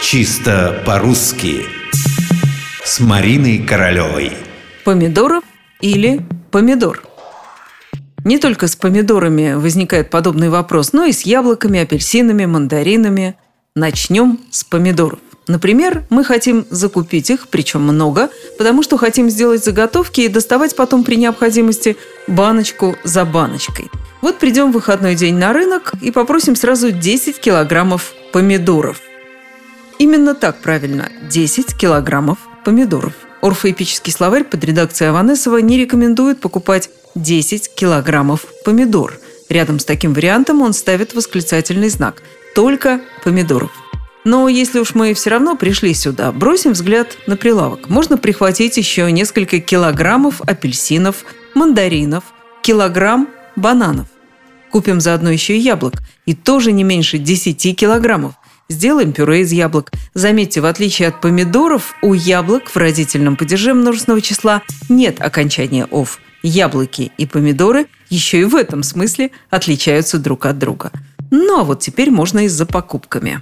Чисто по-русски С Мариной Королевой Помидоров или помидор? Не только с помидорами возникает подобный вопрос, но и с яблоками, апельсинами, мандаринами. Начнем с помидоров. Например, мы хотим закупить их, причем много, потому что хотим сделать заготовки и доставать потом при необходимости баночку за баночкой. Вот придем в выходной день на рынок и попросим сразу 10 килограммов помидоров. Именно так правильно – 10 килограммов помидоров. Орфоэпический словарь под редакцией Аванесова не рекомендует покупать 10 килограммов помидор. Рядом с таким вариантом он ставит восклицательный знак «Только помидоров». Но если уж мы все равно пришли сюда, бросим взгляд на прилавок. Можно прихватить еще несколько килограммов апельсинов, мандаринов, килограмм бананов. Купим заодно еще и яблок, и тоже не меньше 10 килограммов. Сделаем пюре из яблок. Заметьте, в отличие от помидоров, у яблок в родительном падеже множественного числа нет окончания «ов». Яблоки и помидоры еще и в этом смысле отличаются друг от друга. Ну а вот теперь можно и за покупками.